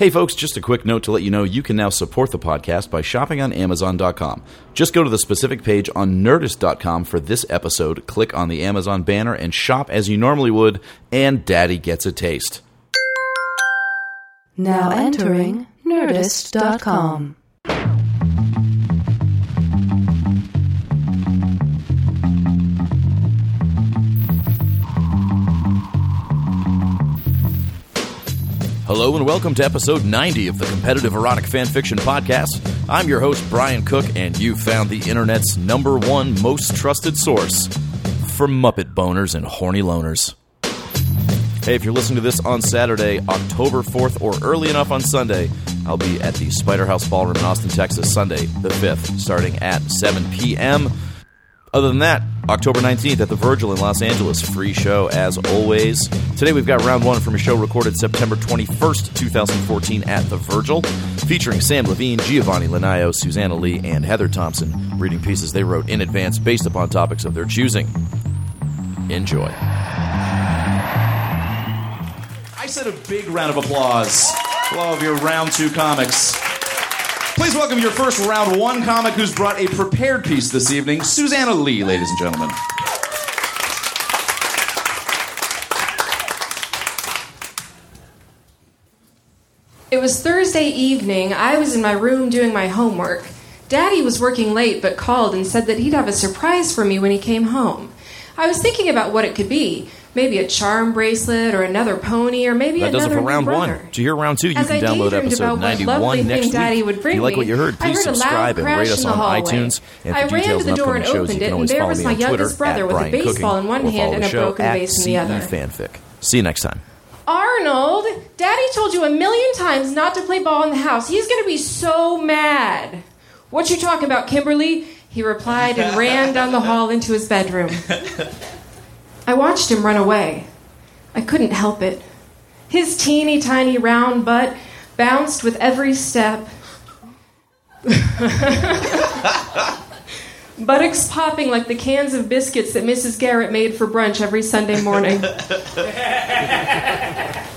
Hey folks, just a quick note to let you know you can now support the podcast by shopping on Amazon.com. Just go to the specific page on Nerdist.com for this episode, click on the Amazon banner, and shop as you normally would, and Daddy gets a taste. Now entering Nerdist.com. Hello and welcome to episode 90 of the Competitive Erotic Fanfiction Podcast. I'm your host, Brian Cook, and you found the internet's number one most trusted source for Muppet boners and horny loners. Hey, if you're listening to this on Saturday, October 4th, or early enough on Sunday, I'll be at the Spider House Ballroom in Austin, Texas, Sunday the 5th, starting at 7 p.m. Other than that, October 19th at the Virgil in Los Angeles. Free show as always. Today we've got round one from a show recorded September 21st, 2014 at the Virgil, featuring Samm Levine, Jiavani Linayao, Susanna Lee, and Heather Thomson, reading pieces they wrote in advance based upon topics of their choosing. Enjoy. I said a big round of applause of your round two comics. Please welcome your first round one comic who's brought a prepared piece this evening, Susanna Lee, ladies and gentlemen. It was Thursday evening. I was in my room doing my homework. Daddy was working late but called and said that he'd have a surprise for me when he came home. I was thinking about what it could be. Maybe a charm bracelet or another pony or maybe That does it another for round new one. brother. To hear round two, you As can I download episode 91 next thing Daddy week. would bring if you like me, what you heard, I please heard a loud subscribe and crash rate in us the on hallway. iTunes. And I ran details to the door and shows, opened can it, and there was my on Twitter youngest brother with a baseball in one hand and a broken vase in the other. Fanfic. See you next time. Arnold, Daddy told you a million times not to play ball in the house. He's going to be so mad. What you talking about, Kimberly? He replied and ran down the hall into his bedroom. I watched him run away. I couldn't help it. His teeny tiny round butt bounced with every step. Buttocks popping like the cans of biscuits that Mrs. Garrett made for brunch every Sunday morning.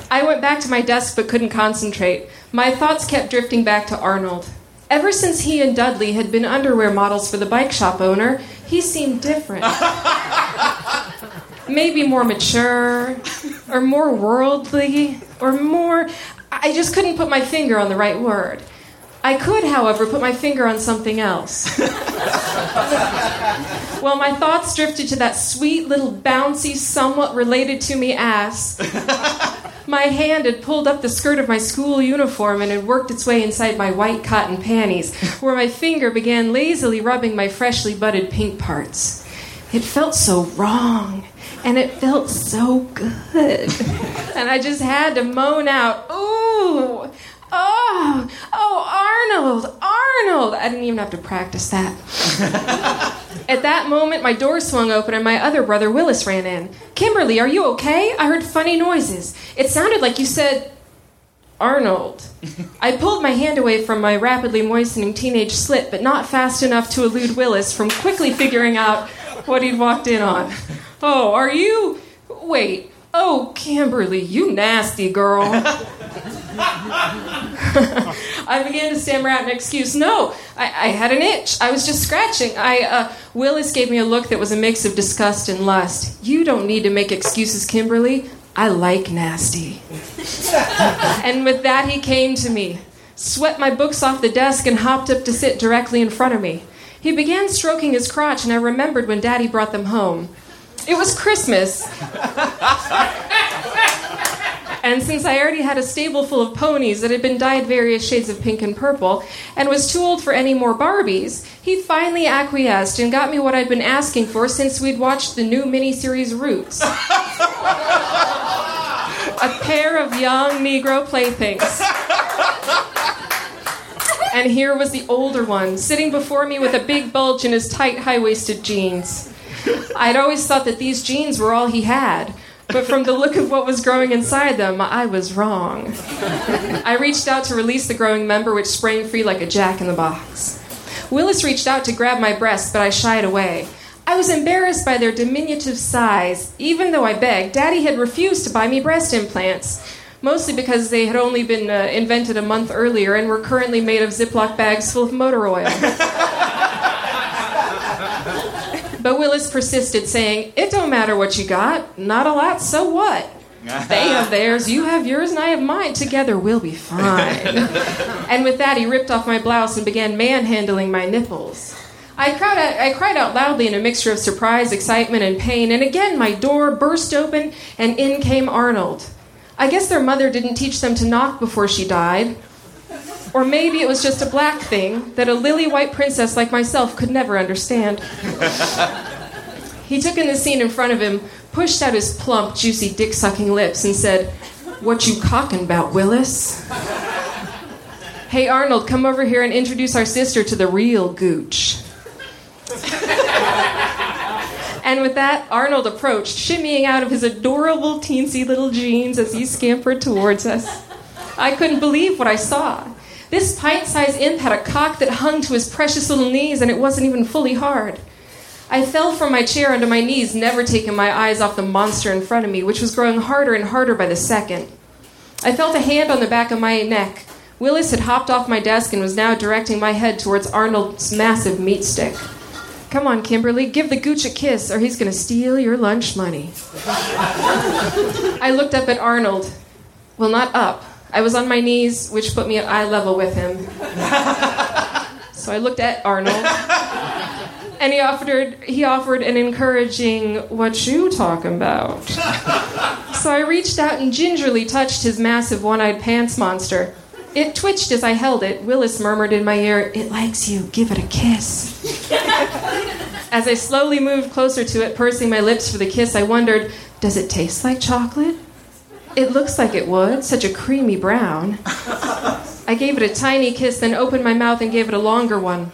I went back to my desk but couldn't concentrate. My thoughts kept drifting back to Arnold. Ever since he and Dudley had been underwear models for the bike shop owner, he seemed different. Maybe more mature, or more worldly, or more. I just couldn't put my finger on the right word. I could, however, put my finger on something else. well, my thoughts drifted to that sweet little bouncy, somewhat related to me ass. My hand had pulled up the skirt of my school uniform and had worked its way inside my white cotton panties, where my finger began lazily rubbing my freshly budded pink parts. It felt so wrong, and it felt so good. and I just had to moan out, Ooh! Oh, oh, Arnold, Arnold! I didn't even have to practice that. At that moment, my door swung open and my other brother Willis ran in. Kimberly, are you okay? I heard funny noises. It sounded like you said, Arnold. I pulled my hand away from my rapidly moistening teenage slit, but not fast enough to elude Willis from quickly figuring out what he'd walked in on. Oh, are you. Wait. Oh, Kimberly, you nasty girl. I began to stammer out an excuse. No, I, I had an itch. I was just scratching. I uh, Willis gave me a look that was a mix of disgust and lust. You don't need to make excuses, Kimberly. I like nasty. and with that, he came to me, swept my books off the desk, and hopped up to sit directly in front of me. He began stroking his crotch, and I remembered when Daddy brought them home. It was Christmas. And since I already had a stable full of ponies that had been dyed various shades of pink and purple, and was too old for any more Barbies, he finally acquiesced and got me what I'd been asking for since we'd watched the new miniseries Roots. a pair of young Negro playthings. And here was the older one, sitting before me with a big bulge in his tight, high waisted jeans. I'd always thought that these jeans were all he had, but from the look of what was growing inside them, I was wrong. I reached out to release the growing member, which sprang free like a jack in the box. Willis reached out to grab my breasts, but I shied away. I was embarrassed by their diminutive size, even though I begged. Daddy had refused to buy me breast implants. mostly because they had only been uh, invented a month earlier and were currently made of Ziploc bags full of motor oil. but Willis persisted, saying, It don't matter what you got. Not a lot, so what? they have theirs, you have yours, and I have mine. Together we'll be fine. and with that, he ripped off my blouse and began manhandling my nipples. I cried, out, I cried out loudly in a mixture of surprise, excitement, and pain, and again my door burst open and in came Arnold. I guess their mother didn't teach them to knock before she died. Or maybe it was just a black thing that a lily white princess like myself could never understand. he took in the scene in front of him, pushed out his plump, juicy, dick sucking lips, and said, What you cocking about, Willis? hey, Arnold, come over here and introduce our sister to the real gooch. and with that, Arnold approached, shimmying out of his adorable teensy little jeans as he scampered towards us. I couldn't believe what I saw. This pint sized imp had a cock that hung to his precious little knees, and it wasn't even fully hard. I fell from my chair onto my knees, never taking my eyes off the monster in front of me, which was growing harder and harder by the second. I felt a hand on the back of my neck. Willis had hopped off my desk and was now directing my head towards Arnold's massive meat stick. Come on, Kimberly, give the gooch a kiss, or he's going to steal your lunch money. I looked up at Arnold. Well, not up. I was on my knees, which put me at eye level with him. So I looked at Arnold, and he offered he offered an encouraging "What you talking about?" So I reached out and gingerly touched his massive one-eyed pants monster. It twitched as I held it. Willis murmured in my ear, It likes you. Give it a kiss. as I slowly moved closer to it, pursing my lips for the kiss, I wondered, Does it taste like chocolate? It looks like it would, such a creamy brown. I gave it a tiny kiss, then opened my mouth and gave it a longer one.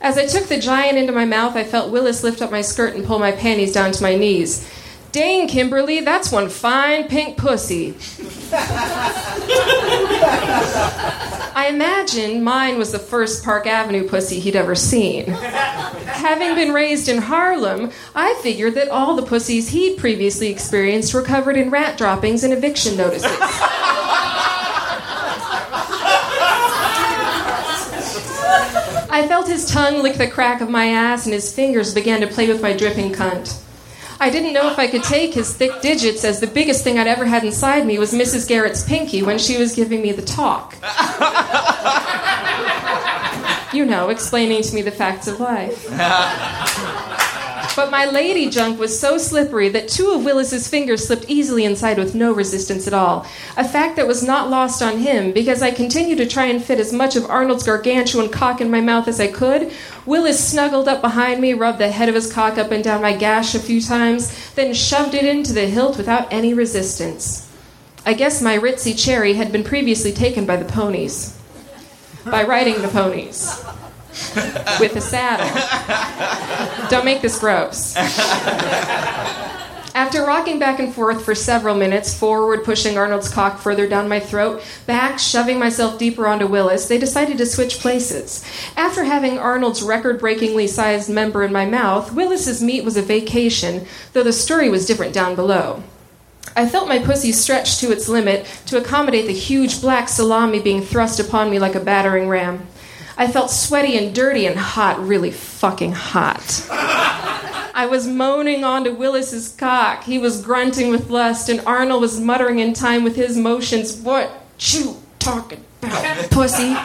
As I took the giant into my mouth, I felt Willis lift up my skirt and pull my panties down to my knees. Dang, Kimberly, that's one fine pink pussy. I imagine mine was the first Park Avenue pussy he'd ever seen. Having been raised in Harlem, I figured that all the pussies he'd previously experienced were covered in rat droppings and eviction notices. I felt his tongue lick the crack of my ass, and his fingers began to play with my dripping cunt. I didn't know if I could take his thick digits, as the biggest thing I'd ever had inside me was Mrs. Garrett's pinky when she was giving me the talk. you know, explaining to me the facts of life. But my lady junk was so slippery that two of Willis's fingers slipped easily inside with no resistance at all. A fact that was not lost on him because I continued to try and fit as much of Arnold's gargantuan cock in my mouth as I could. Willis snuggled up behind me, rubbed the head of his cock up and down my gash a few times, then shoved it into the hilt without any resistance. I guess my ritzy cherry had been previously taken by the ponies. By riding the ponies with a saddle. Don't make this gross. After rocking back and forth for several minutes, forward pushing Arnold's cock further down my throat, back shoving myself deeper onto Willis, they decided to switch places. After having Arnold's record breakingly sized member in my mouth, Willis's meat was a vacation, though the story was different down below. I felt my pussy stretched to its limit to accommodate the huge black salami being thrust upon me like a battering ram. I felt sweaty and dirty and hot, really fucking hot. I was moaning onto Willis's cock. He was grunting with lust, and Arnold was muttering in time with his motions, What you talking about, pussy?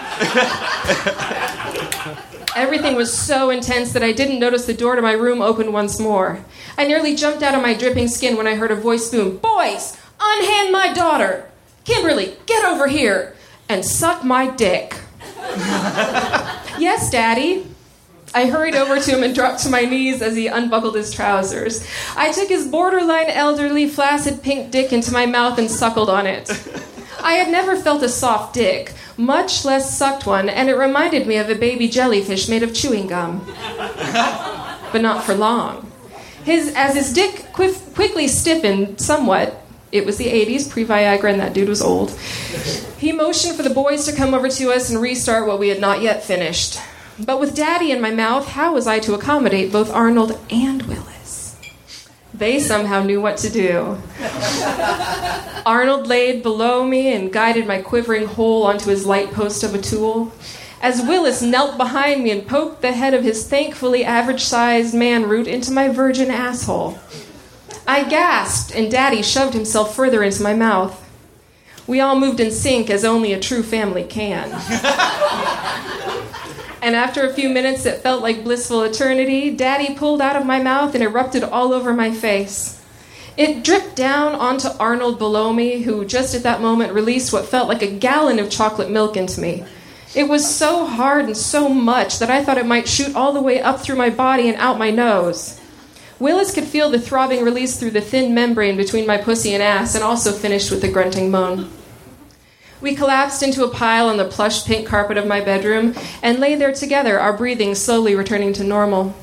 Everything was so intense that I didn't notice the door to my room open once more. I nearly jumped out of my dripping skin when I heard a voice boom Boys, unhand my daughter! Kimberly, get over here and suck my dick. yes, Daddy. I hurried over to him and dropped to my knees as he unbuckled his trousers. I took his borderline elderly, flaccid pink dick into my mouth and suckled on it. I had never felt a soft dick, much less sucked one, and it reminded me of a baby jellyfish made of chewing gum. but not for long. His, as his dick quickly stiffened somewhat, it was the 80s, pre Viagra, and that dude was old. He motioned for the boys to come over to us and restart what we had not yet finished. But with Daddy in my mouth, how was I to accommodate both Arnold and Willis? They somehow knew what to do. Arnold laid below me and guided my quivering hole onto his light post of a tool. As Willis knelt behind me and poked the head of his thankfully average sized man root into my virgin asshole. I gasped, and Daddy shoved himself further into my mouth. We all moved in sync as only a true family can. and after a few minutes that felt like blissful eternity, Daddy pulled out of my mouth and erupted all over my face. It dripped down onto Arnold below me, who just at that moment released what felt like a gallon of chocolate milk into me. It was so hard and so much that I thought it might shoot all the way up through my body and out my nose. Willis could feel the throbbing release through the thin membrane between my pussy and ass, and also finished with a grunting moan. We collapsed into a pile on the plush pink carpet of my bedroom and lay there together, our breathing slowly returning to normal.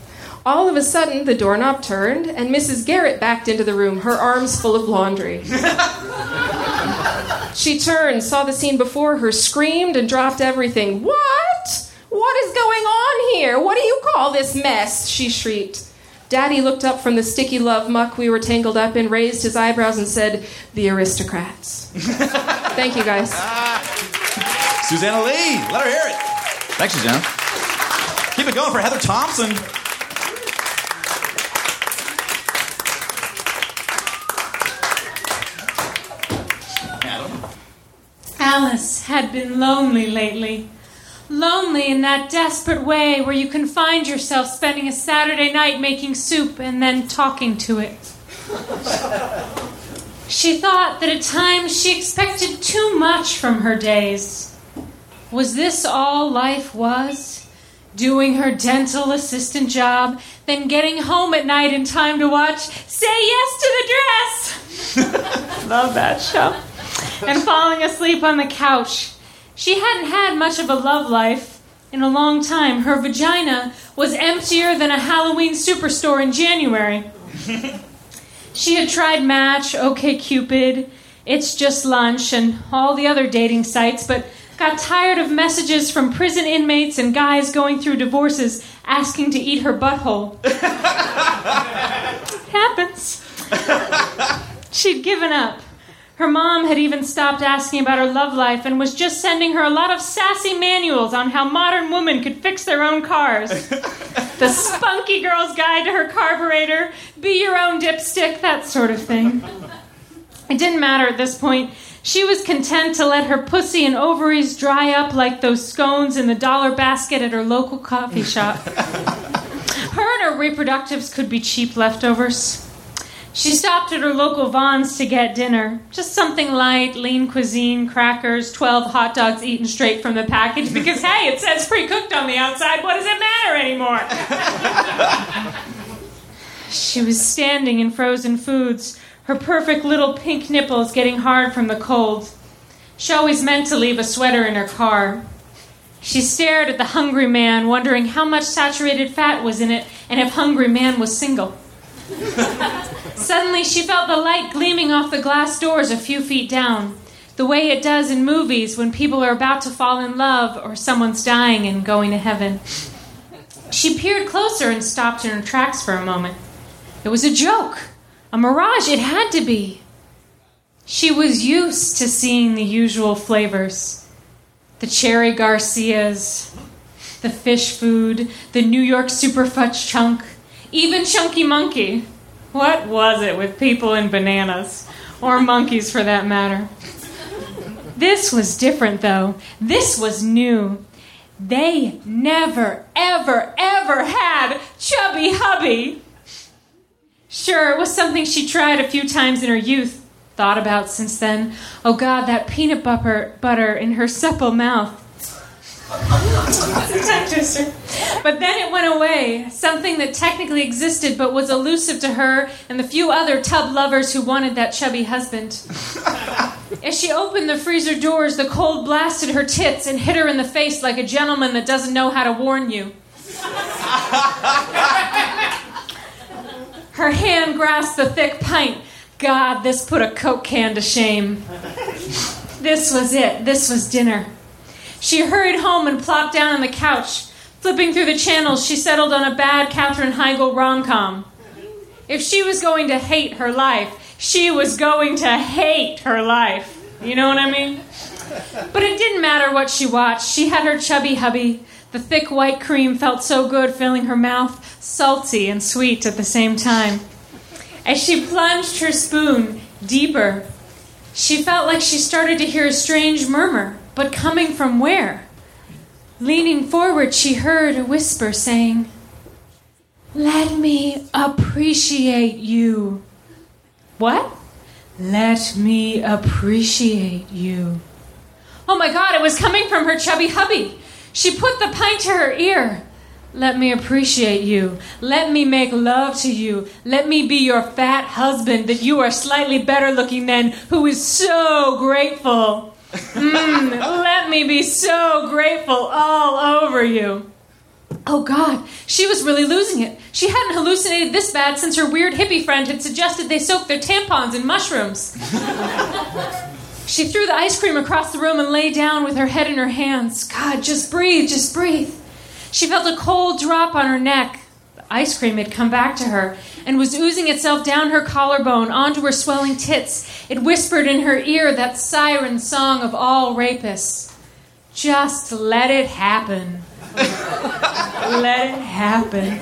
All of a sudden, the doorknob turned, and Mrs. Garrett backed into the room, her arms full of laundry. she turned, saw the scene before her, screamed, and dropped everything. What? What is going on here? What do you call this mess? She shrieked. Daddy looked up from the sticky love muck we were tangled up in, raised his eyebrows, and said, The aristocrats. Thank you, guys. Susanna Lee, let her hear it. Thanks, Susanna. Keep it going for Heather Thomson. Adam. Alice had been lonely lately. Lonely in that desperate way where you can find yourself spending a Saturday night making soup and then talking to it. she thought that at times she expected too much from her days. Was this all life was? Doing her dental assistant job, then getting home at night in time to watch Say Yes to the Dress! Love that show. And falling asleep on the couch she hadn't had much of a love life in a long time. Her vagina was emptier than a Halloween superstore in January. she had tried Match, OKCupid, It's Just Lunch, and all the other dating sites, but got tired of messages from prison inmates and guys going through divorces asking to eat her butthole. Happens. She'd given up. Her mom had even stopped asking about her love life and was just sending her a lot of sassy manuals on how modern women could fix their own cars. the spunky girl's guide to her carburetor, be your own dipstick, that sort of thing. It didn't matter at this point. She was content to let her pussy and ovaries dry up like those scones in the dollar basket at her local coffee shop. her and her reproductives could be cheap leftovers. She stopped at her local Vons to get dinner. Just something light, lean cuisine, crackers, 12 hot dogs eaten straight from the package because, hey, it says pre cooked on the outside. What does it matter anymore? she was standing in frozen foods, her perfect little pink nipples getting hard from the cold. She always meant to leave a sweater in her car. She stared at the hungry man, wondering how much saturated fat was in it and if Hungry Man was single. Suddenly, she felt the light gleaming off the glass doors a few feet down, the way it does in movies when people are about to fall in love or someone's dying and going to heaven. She peered closer and stopped in her tracks for a moment. It was a joke, a mirage, it had to be. She was used to seeing the usual flavors the cherry Garcias, the fish food, the New York Super Fudge Chunk, even Chunky Monkey. What was it with people and bananas? Or monkeys, for that matter. This was different, though. This was new. They never, ever, ever had Chubby Hubby. Sure, it was something she tried a few times in her youth, thought about since then. Oh God, that peanut butter, butter in her supple mouth. But then it went away, something that technically existed but was elusive to her and the few other tub lovers who wanted that chubby husband. As she opened the freezer doors, the cold blasted her tits and hit her in the face like a gentleman that doesn't know how to warn you. Her hand grasped the thick pint. God, this put a Coke can to shame. This was it. This was dinner. She hurried home and plopped down on the couch. Flipping through the channels, she settled on a bad Katherine Heigl rom com. If she was going to hate her life, she was going to hate her life. You know what I mean? But it didn't matter what she watched. She had her chubby hubby. The thick white cream felt so good, filling her mouth, salty and sweet at the same time. As she plunged her spoon deeper, she felt like she started to hear a strange murmur, but coming from where? Leaning forward, she heard a whisper saying, Let me appreciate you. What? Let me appreciate you. Oh my god, it was coming from her chubby hubby. She put the pint to her ear. Let me appreciate you. Let me make love to you. Let me be your fat husband that you are slightly better looking than, who is so grateful. Mm, let me be so grateful all over you. Oh God, she was really losing it. She hadn't hallucinated this bad since her weird hippie friend had suggested they soak their tampons in mushrooms. she threw the ice cream across the room and lay down with her head in her hands. God, just breathe, just breathe. She felt a cold drop on her neck. Ice cream had come back to her and was oozing itself down her collarbone onto her swelling tits. It whispered in her ear that siren song of all rapists Just let it happen. let it happen.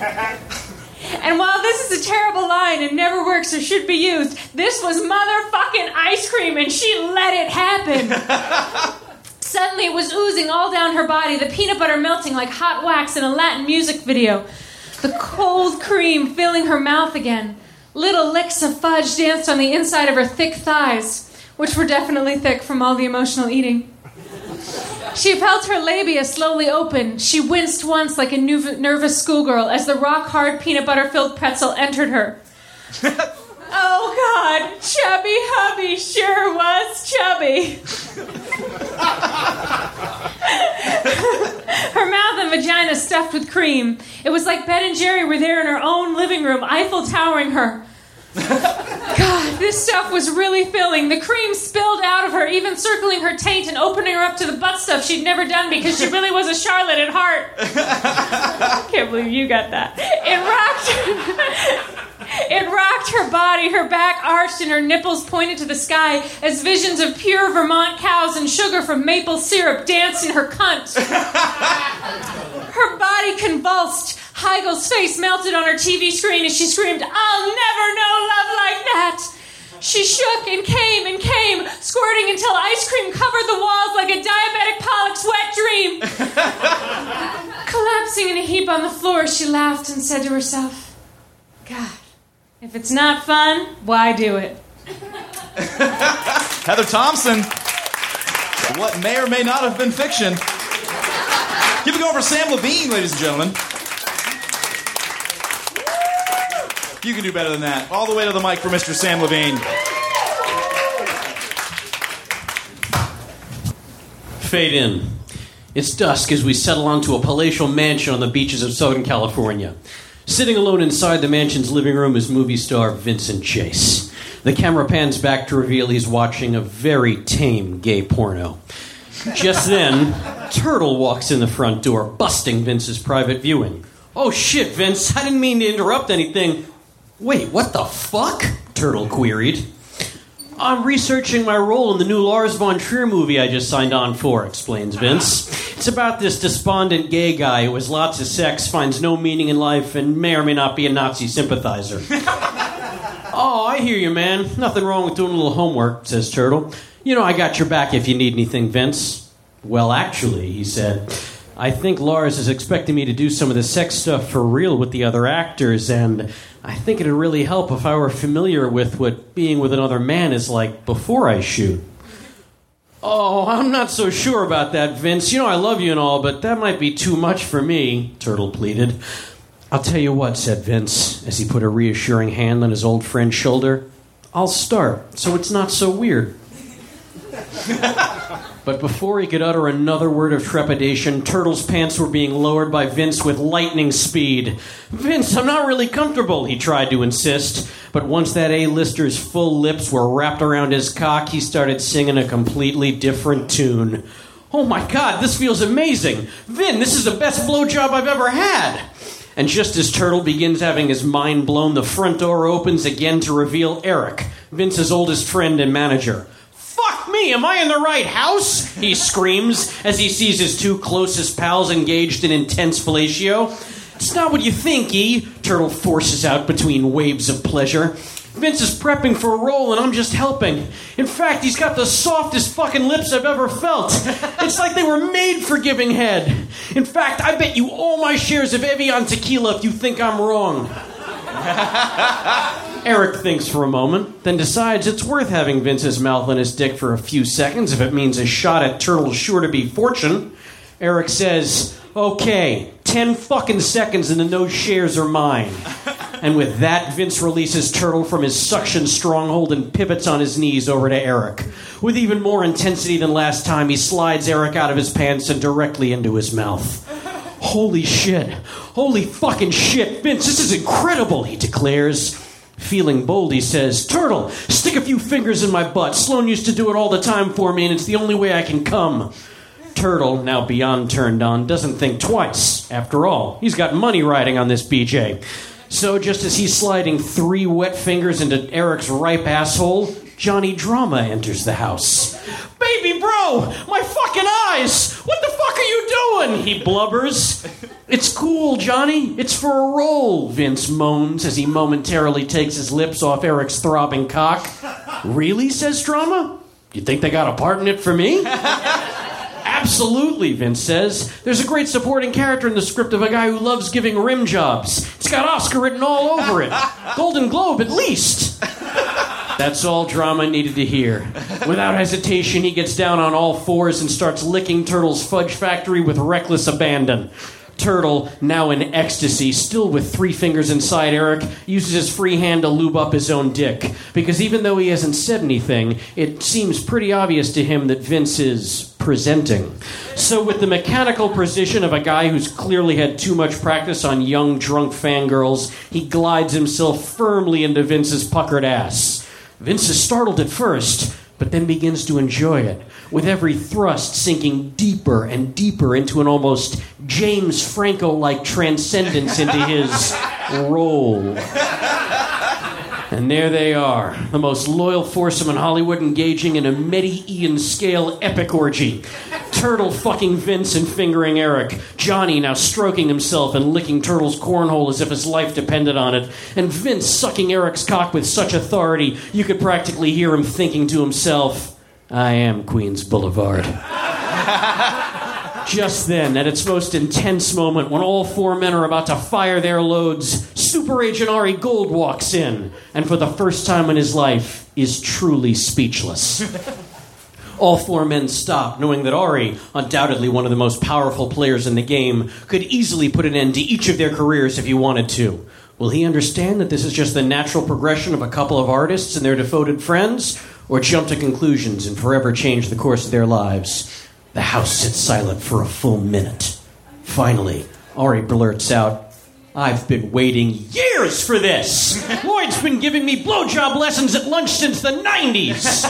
And while this is a terrible line and never works or should be used, this was motherfucking ice cream and she let it happen. Suddenly it was oozing all down her body, the peanut butter melting like hot wax in a Latin music video, the cold cream filling her mouth again. Little licks of fudge danced on the inside of her thick thighs, which were definitely thick from all the emotional eating. She felt her labia slowly open. She winced once like a nervous schoolgirl as the rock hard peanut butter filled pretzel entered her. oh God, chubby hubby sure was chubby. her mouth and vagina stuffed with cream. It was like Ben and Jerry were there in her own living room, Eiffel towering her. God, this stuff was really filling. The cream spilled out of her, even circling her taint and opening her up to the butt stuff she'd never done because she really was a Charlotte at heart. I can't believe you got that. It rocked. It rocked her body, her back arched, and her nipples pointed to the sky as visions of pure Vermont cows and sugar from maple syrup danced in her cunt. Her body convulsed. Heigl's face melted on her TV screen as she screamed, I'll never know love like that! She shook and came and came, squirting until ice cream covered the walls like a diabetic Pollock's wet dream. Collapsing in a heap on the floor, she laughed and said to herself, God, if it's not fun, why do it? Heather Thomson. What may or may not have been fiction. Keep it going for Samm Levine, ladies and gentlemen. You can do better than that. All the way to the mic for Mr. Samm Levine. Fade in. It's dusk as we settle onto a palatial mansion on the beaches of Southern California. Sitting alone inside the mansion's living room is movie star Vincent Chase. The camera pans back to reveal he's watching a very tame gay porno. Just then, Turtle walks in the front door, busting Vince's private viewing. Oh shit, Vince, I didn't mean to interrupt anything. Wait, what the fuck? Turtle queried. I'm researching my role in the new Lars von Trier movie I just signed on for, explains Vince. It's about this despondent gay guy who has lots of sex, finds no meaning in life, and may or may not be a Nazi sympathizer. oh, I hear you, man. Nothing wrong with doing a little homework, says Turtle. You know, I got your back if you need anything, Vince. Well, actually, he said. I think Lars is expecting me to do some of the sex stuff for real with the other actors, and I think it'd really help if I were familiar with what being with another man is like before I shoot. Oh, I'm not so sure about that, Vince. You know, I love you and all, but that might be too much for me, Turtle pleaded. I'll tell you what, said Vince, as he put a reassuring hand on his old friend's shoulder. I'll start, so it's not so weird. But before he could utter another word of trepidation, Turtle's pants were being lowered by Vince with lightning speed. Vince, I'm not really comfortable, he tried to insist. But once that A-lister's full lips were wrapped around his cock, he started singing a completely different tune. Oh my god, this feels amazing! Vin, this is the best blowjob I've ever had! And just as Turtle begins having his mind blown, the front door opens again to reveal Eric, Vince's oldest friend and manager. Fuck me, am I in the right house? He screams as he sees his two closest pals engaged in intense fellatio. It's not what you think, E. Turtle forces out between waves of pleasure. Vince is prepping for a role and I'm just helping. In fact, he's got the softest fucking lips I've ever felt. It's like they were made for giving head. In fact, I bet you all my shares of Avión tequila if you think I'm wrong. Eric thinks for a moment, then decides it's worth having Vince's mouth on his dick for a few seconds if it means a shot at Turtle's sure to be fortune. Eric says, Okay, 10 fucking seconds and the no shares are mine. And with that, Vince releases Turtle from his suction stronghold and pivots on his knees over to Eric. With even more intensity than last time, he slides Eric out of his pants and directly into his mouth. Holy shit. Holy fucking shit. Vince, this is incredible, he declares. Feeling bold, he says, Turtle, stick a few fingers in my butt. Sloan used to do it all the time for me, and it's the only way I can come. Turtle, now beyond turned on, doesn't think twice. After all, he's got money riding on this BJ. So, just as he's sliding three wet fingers into Eric's ripe asshole, Johnny Drama enters the house. Baby bro, my fucking eyes! What the fuck are you doing? He blubbers. It's cool, Johnny. It's for a role, Vince moans as he momentarily takes his lips off Eric's throbbing cock. Really? says Drama. You think they got a part in it for me? Absolutely, Vince says. There's a great supporting character in the script of a guy who loves giving rim jobs. It's got Oscar written all over it. Golden Globe, at least. That's all drama needed to hear. Without hesitation, he gets down on all fours and starts licking Turtle's fudge factory with reckless abandon. Turtle, now in ecstasy, still with three fingers inside Eric, uses his free hand to lube up his own dick. Because even though he hasn't said anything, it seems pretty obvious to him that Vince is presenting. So, with the mechanical precision of a guy who's clearly had too much practice on young, drunk fangirls, he glides himself firmly into Vince's puckered ass. Vince is startled at first, but then begins to enjoy it, with every thrust sinking deeper and deeper into an almost James Franco like transcendence into his role. And there they are, the most loyal foursome in Hollywood engaging in a Medellin scale epic orgy. Turtle fucking Vince and fingering Eric. Johnny now stroking himself and licking Turtle's cornhole as if his life depended on it. And Vince sucking Eric's cock with such authority you could practically hear him thinking to himself, I am Queens Boulevard. Just then, at its most intense moment, when all four men are about to fire their loads, Super Agent Ari Gold walks in, and for the first time in his life, is truly speechless. All four men stop, knowing that Ari, undoubtedly one of the most powerful players in the game, could easily put an end to each of their careers if he wanted to. Will he understand that this is just the natural progression of a couple of artists and their devoted friends, or jump to conclusions and forever change the course of their lives? The house sits silent for a full minute. Finally, Ari blurts out, I've been waiting years for this. Lloyd's been giving me blowjob lessons at lunch since the 90s.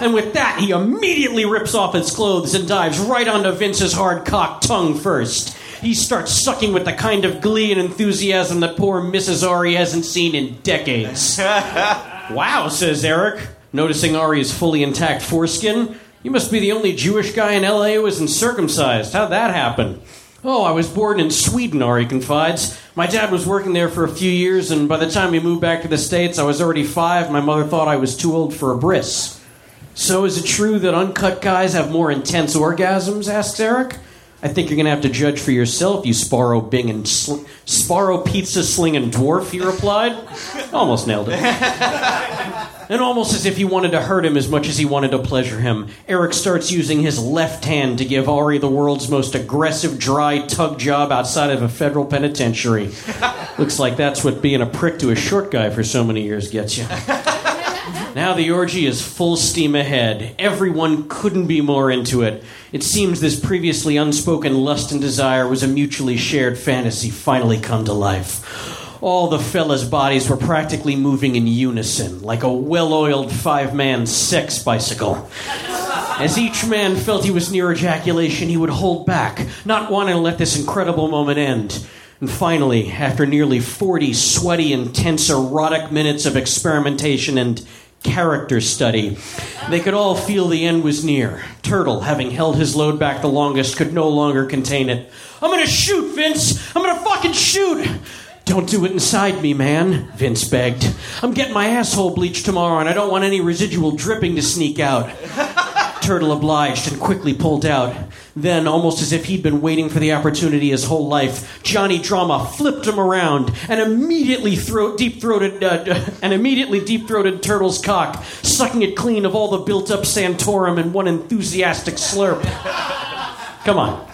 And with that, he immediately rips off his clothes and dives right onto Vince's hard cock tongue first. He starts sucking with the kind of glee and enthusiasm that poor Mrs. Ari hasn't seen in decades. wow, says Eric, noticing Ari's fully intact foreskin. You must be the only Jewish guy in LA who isn't circumcised. How'd that happen? Oh, I was born in Sweden, Ari confides. My dad was working there for a few years, and by the time we moved back to the States, I was already five. My mother thought I was too old for a bris. So, is it true that uncut guys have more intense orgasms? asks Eric. I think you're going to have to judge for yourself, you Sbarro Bing and sl- Sbarro Pizza slinging dwarf, he replied. Almost nailed it. And almost as if he wanted to hurt him as much as he wanted to pleasure him, Eric starts using his left hand to give Ari the world's most aggressive dry tug job outside of a federal penitentiary. Looks like that's what being a prick to a short guy for so many years gets you. Now the orgy is full steam ahead. Everyone couldn't be more into it. It seems this previously unspoken lust and desire was a mutually shared fantasy finally come to life. All the fellas' bodies were practically moving in unison, like a well oiled five man sex bicycle. As each man felt he was near ejaculation, he would hold back, not wanting to let this incredible moment end. And finally, after nearly 40 sweaty, intense, erotic minutes of experimentation and character study, they could all feel the end was near. Turtle, having held his load back the longest, could no longer contain it. I'm gonna shoot, Vince! I'm gonna fucking shoot! Don't do it inside me, man, Vince begged. I'm getting my asshole bleached tomorrow, and I don't want any residual dripping to sneak out. Turtle obliged and quickly pulled out. Then, almost as if he'd been waiting for the opportunity his whole life, Johnny Drama flipped him around and immediately throat deep throated uh, and immediately deep throated Turtle's cock, sucking it clean of all the built up Santorum in one enthusiastic slurp. Come on.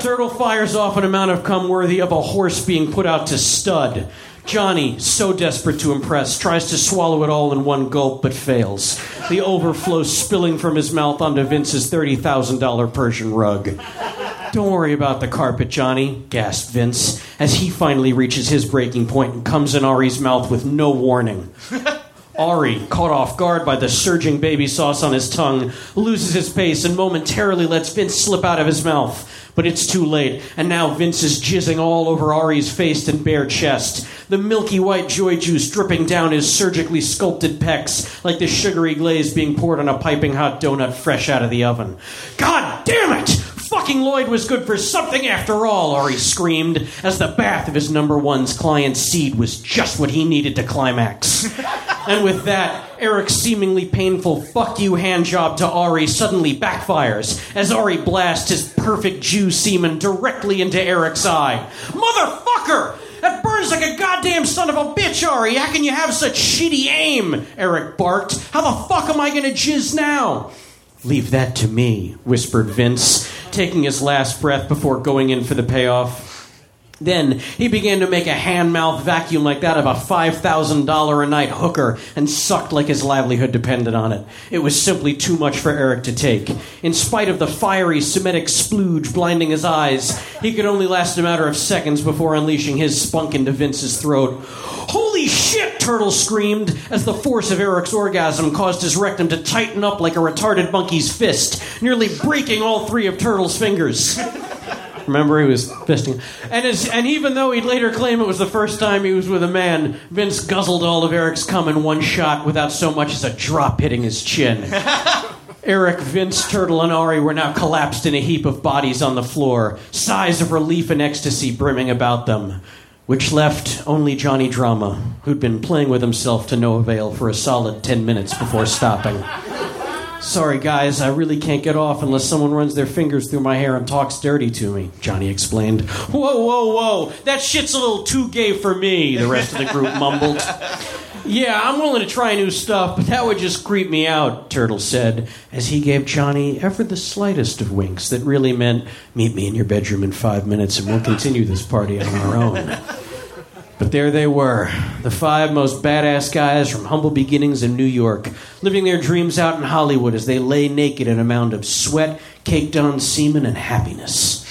Turtle fires off an amount of cum worthy of a horse being put out to stud. Johnny, so desperate to impress, tries to swallow it all in one gulp but fails. The overflow spilling from his mouth onto Vince's $30,000 Persian rug. Don't worry about the carpet, Johnny, gasped Vince, as he finally reaches his breaking point and comes in Ari's mouth with no warning. Ari, caught off guard by the surging baby sauce on his tongue, loses his pace and momentarily lets Vince slip out of his mouth. But it's too late, and now Vince is jizzing all over Ari's face and bare chest. The milky white joy juice dripping down his surgically sculpted pecs like the sugary glaze being poured on a piping hot donut fresh out of the oven. God damn it! Fucking Lloyd was good for something after all, Ari screamed, as the bath of his number one's client's seed was just what he needed to climax. and with that, Eric's seemingly painful fuck you hand job to Ari suddenly backfires as Ari blasts his perfect Jew semen directly into Eric's eye. Motherfucker! That burns like a goddamn son of a bitch, Ari! How can you have such shitty aim? Eric barked. How the fuck am I gonna jizz now? Leave that to me, whispered Vince, taking his last breath before going in for the payoff. Then he began to make a hand mouth vacuum like that of a $5,000 a night hooker and sucked like his livelihood depended on it. It was simply too much for Eric to take. In spite of the fiery Semitic splooge blinding his eyes, he could only last a matter of seconds before unleashing his spunk into Vince's throat. Holy shit! Turtle screamed as the force of Eric's orgasm caused his rectum to tighten up like a retarded monkey's fist, nearly breaking all three of Turtle's fingers. Remember, he was fisting. And, as, and even though he'd later claim it was the first time he was with a man, Vince guzzled all of Eric's cum in one shot without so much as a drop hitting his chin. Eric, Vince, Turtle, and Ari were now collapsed in a heap of bodies on the floor, sighs of relief and ecstasy brimming about them, which left only Johnny Drama, who'd been playing with himself to no avail for a solid ten minutes before stopping. Sorry, guys, I really can't get off unless someone runs their fingers through my hair and talks dirty to me, Johnny explained. Whoa, whoa, whoa, that shit's a little too gay for me, the rest of the group mumbled. Yeah, I'm willing to try new stuff, but that would just creep me out, Turtle said, as he gave Johnny ever the slightest of winks that really meant, meet me in your bedroom in five minutes and we'll continue this party on our own. But there they were, the five most badass guys from humble beginnings in New York, living their dreams out in Hollywood as they lay naked in a mound of sweat, caked on semen, and happiness.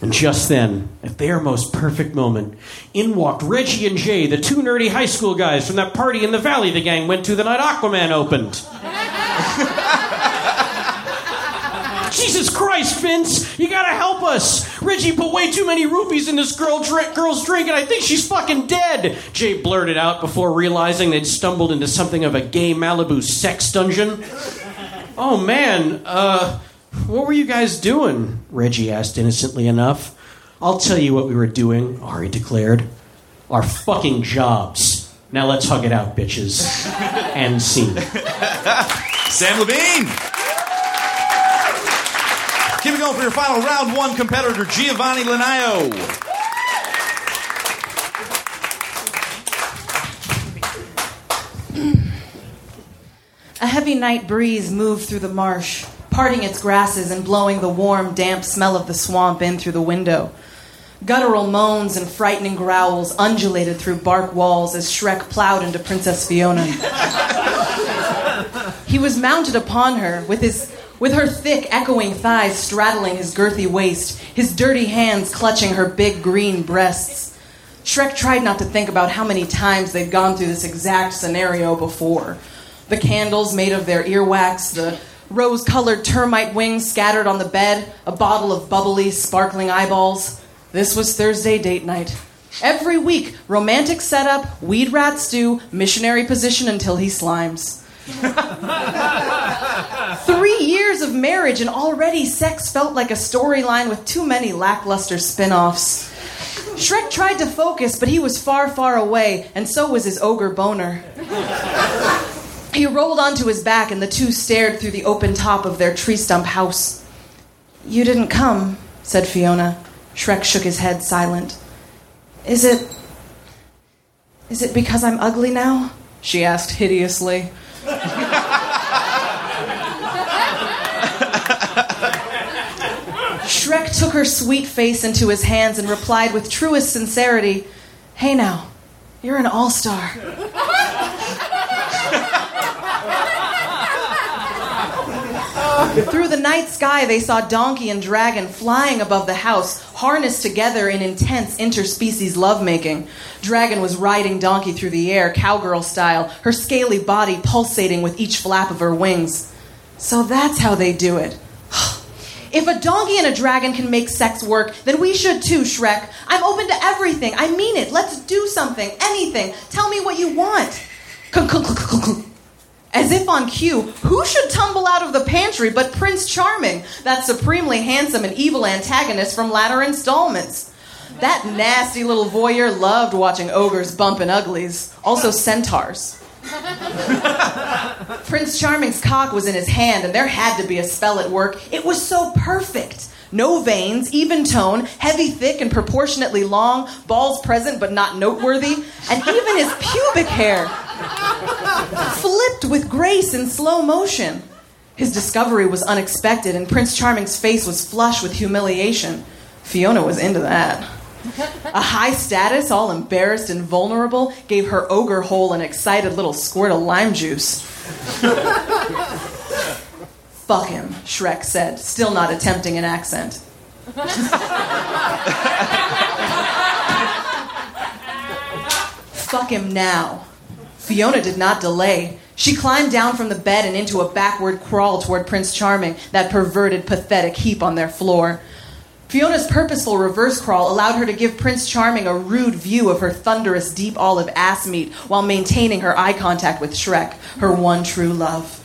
And just then, at their most perfect moment, in walked Reggie and Jay, the two nerdy high school guys from that party in the valley the gang went to the night Aquaman opened. Christ, Vince, you gotta help us. Reggie put way too many rupees in this girl girl's drink, and I think she's fucking dead. Jay blurted out before realizing they'd stumbled into something of a gay Malibu sex dungeon. Oh man, uh, what were you guys doing? Reggie asked innocently enough. I'll tell you what we were doing, Ari declared. Our fucking jobs. Now let's hug it out, bitches. And scene. Samm Levine. Keep it going for your final round one competitor, Jiavani Linayao. A heavy night breeze moved through the marsh, parting its grasses and blowing the warm, damp smell of the swamp in through the window. Guttural moans and frightening growls undulated through bark walls as Shrek plowed into Princess Fiona. he was mounted upon her, with his with her thick, echoing thighs straddling his girthy waist, his dirty hands clutching her big green breasts. Shrek tried not to think about how many times they'd gone through this exact scenario before. The candles made of their earwax, the rose colored termite wings scattered on the bed, a bottle of bubbly, sparkling eyeballs. This was Thursday date night. Every week, romantic setup, weed rat stew, missionary position until he slimes. Three years of marriage, and already sex felt like a storyline with too many lackluster spin offs. Shrek tried to focus, but he was far, far away, and so was his ogre boner. He rolled onto his back, and the two stared through the open top of their tree stump house. You didn't come, said Fiona. Shrek shook his head, silent. Is it. Is it because I'm ugly now? She asked hideously. Shrek took her sweet face into his hands and replied with truest sincerity Hey now, you're an all star. Through the night sky, they saw Donkey and Dragon flying above the house, harnessed together in intense interspecies lovemaking. Dragon was riding Donkey through the air, cowgirl style, her scaly body pulsating with each flap of her wings. So that's how they do it. If a donkey and a dragon can make sex work, then we should too, Shrek. I'm open to everything. I mean it. Let's do something. Anything. Tell me what you want. As if on cue, who should tumble out of the pantry but Prince Charming, that supremely handsome and evil antagonist from latter installments? That nasty little voyeur loved watching ogres bumping uglies, also centaurs. Prince Charming's cock was in his hand, and there had to be a spell at work. It was so perfect. No veins, even tone, heavy, thick, and proportionately long, balls present but not noteworthy, and even his pubic hair flipped with grace in slow motion. His discovery was unexpected, and Prince Charming's face was flush with humiliation. Fiona was into that. A high status, all embarrassed and vulnerable, gave her ogre hole an excited little squirt of lime juice. Fuck him, Shrek said, still not attempting an accent. Fuck him now. Fiona did not delay. She climbed down from the bed and into a backward crawl toward Prince Charming, that perverted, pathetic heap on their floor. Fiona's purposeful reverse crawl allowed her to give Prince Charming a rude view of her thunderous deep olive ass meat while maintaining her eye contact with Shrek, her one true love.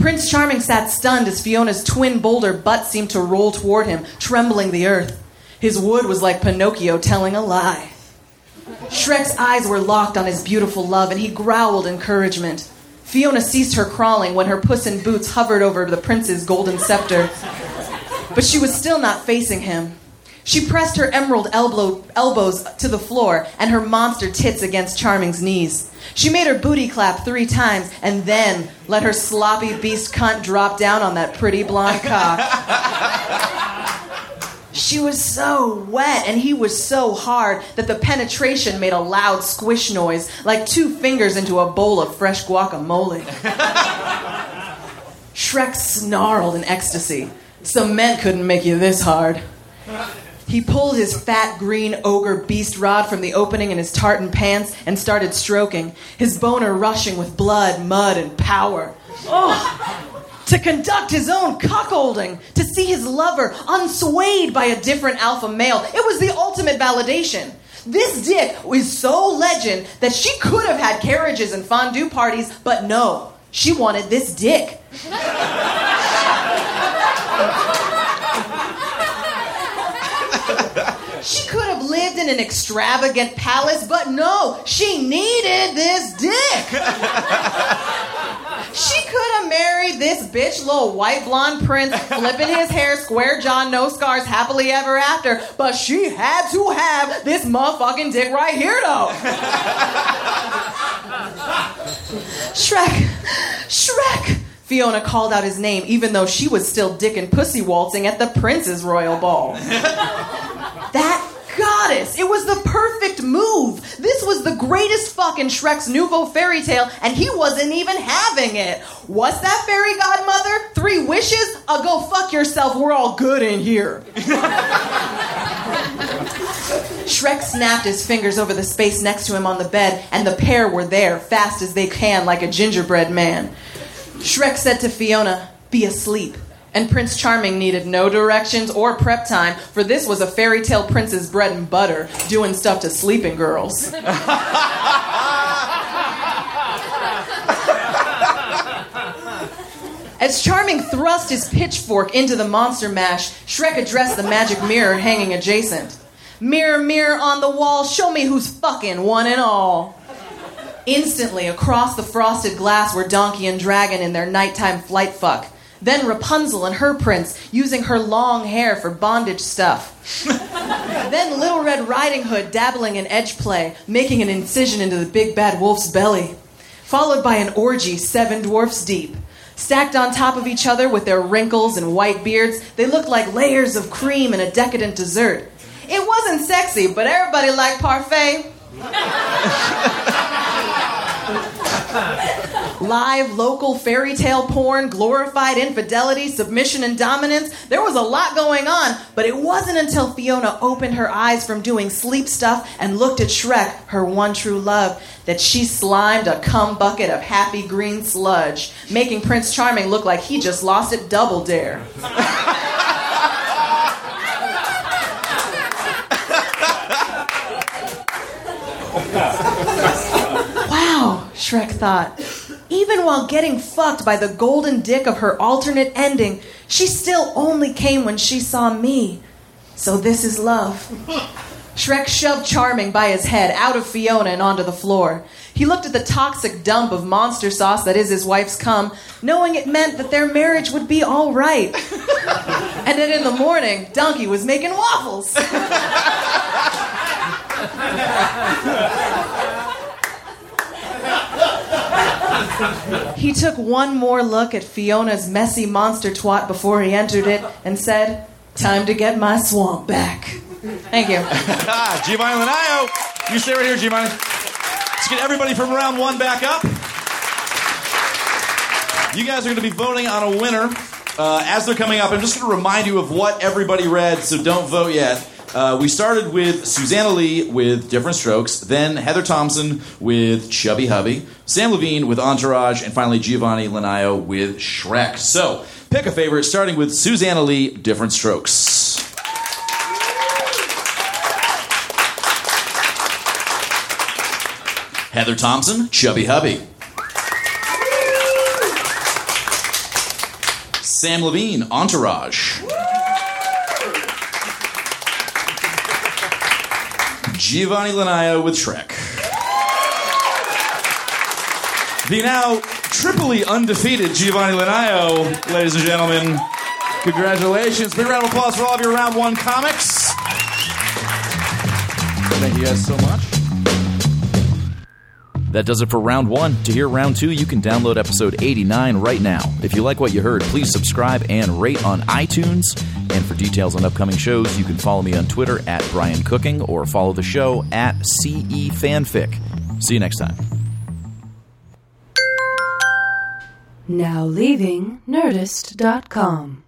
Prince Charming sat stunned as Fiona's twin boulder butt seemed to roll toward him, trembling the earth. His wood was like Pinocchio telling a lie. Shrek's eyes were locked on his beautiful love, and he growled encouragement. Fiona ceased her crawling when her puss in boots hovered over the prince's golden scepter. But she was still not facing him. She pressed her emerald elbow, elbows to the floor and her monster tits against Charming's knees. She made her booty clap three times and then let her sloppy beast cunt drop down on that pretty blonde cock. She was so wet and he was so hard that the penetration made a loud squish noise, like two fingers into a bowl of fresh guacamole. Shrek snarled in ecstasy. Cement couldn't make you this hard. He pulled his fat green ogre beast rod from the opening in his tartan pants and started stroking, his boner rushing with blood, mud, and power. Oh! To conduct his own cuckolding, to see his lover unswayed by a different alpha male, it was the ultimate validation. This dick was so legend that she could have had carriages and fondue parties, but no, she wanted this dick. She could have lived in an extravagant palace, but no, she needed this dick. she could have married this bitch little white blonde prince, flipping his hair, square jaw, no scars, happily ever after, but she had to have this motherfucking dick right here, though. Shrek, Shrek. Fiona called out his name, even though she was still dick and pussy waltzing at the prince's royal ball. that goddess! It was the perfect move! This was the greatest fuck in Shrek's nouveau fairy tale, and he wasn't even having it. What's that fairy godmother? Three wishes? Uh, go fuck yourself, we're all good in here. Shrek snapped his fingers over the space next to him on the bed, and the pair were there, fast as they can, like a gingerbread man. Shrek said to Fiona, Be asleep. And Prince Charming needed no directions or prep time, for this was a fairy tale prince's bread and butter, doing stuff to sleeping girls. As Charming thrust his pitchfork into the monster mash, Shrek addressed the magic mirror hanging adjacent. Mirror, mirror on the wall, show me who's fucking one and all. Instantly, across the frosted glass were Donkey and Dragon in their nighttime flight fuck. Then Rapunzel and her prince, using her long hair for bondage stuff. then Little Red Riding Hood dabbling in edge play, making an incision into the big bad wolf's belly. Followed by an orgy seven dwarfs deep. Stacked on top of each other with their wrinkles and white beards, they looked like layers of cream in a decadent dessert. It wasn't sexy, but everybody liked parfait. Live local fairy tale porn, glorified infidelity, submission, and dominance. There was a lot going on, but it wasn't until Fiona opened her eyes from doing sleep stuff and looked at Shrek, her one true love, that she slimed a cum bucket of happy green sludge, making Prince Charming look like he just lost at Double Dare. wow, Shrek thought. Even while getting fucked by the golden dick of her alternate ending, she still only came when she saw me. So this is love. Shrek shoved Charming by his head out of Fiona and onto the floor. He looked at the toxic dump of monster sauce that is his wife's cum, knowing it meant that their marriage would be all right. and then in the morning, Donkey was making waffles. He took one more look at Fiona's messy monster twat before he entered it and said, Time to get my swamp back. Thank you. G Jiavani Linayao. You stay right here, Jiavani. Let's get everybody from round one back up. You guys are going to be voting on a winner uh, as they're coming up. I'm just going to remind you of what everybody read, so don't vote yet. Uh, we started with Susanna Lee with Different Strokes, then Heather Thomson with Chubby Hubby, Samm Levine with Entourage, and finally Jiavani Linayao with Shrek. So pick a favorite, starting with Susanna Lee, Different Strokes. Heather Thomson, Chubby Hubby. Samm Levine, Entourage. Jiavani Linayao with Shrek. The now triply undefeated Jiavani Linayao, ladies and gentlemen. Congratulations. Big round of applause for all of your round one comics. Thank you guys so much. That does it for round one. To hear round two, you can download episode 89 right now. If you like what you heard, please subscribe and rate on iTunes. And for details on upcoming shows, you can follow me on Twitter at Brian Cooking or follow the show at CE Fanfic. See you next time. Now leaving Nerdist.com.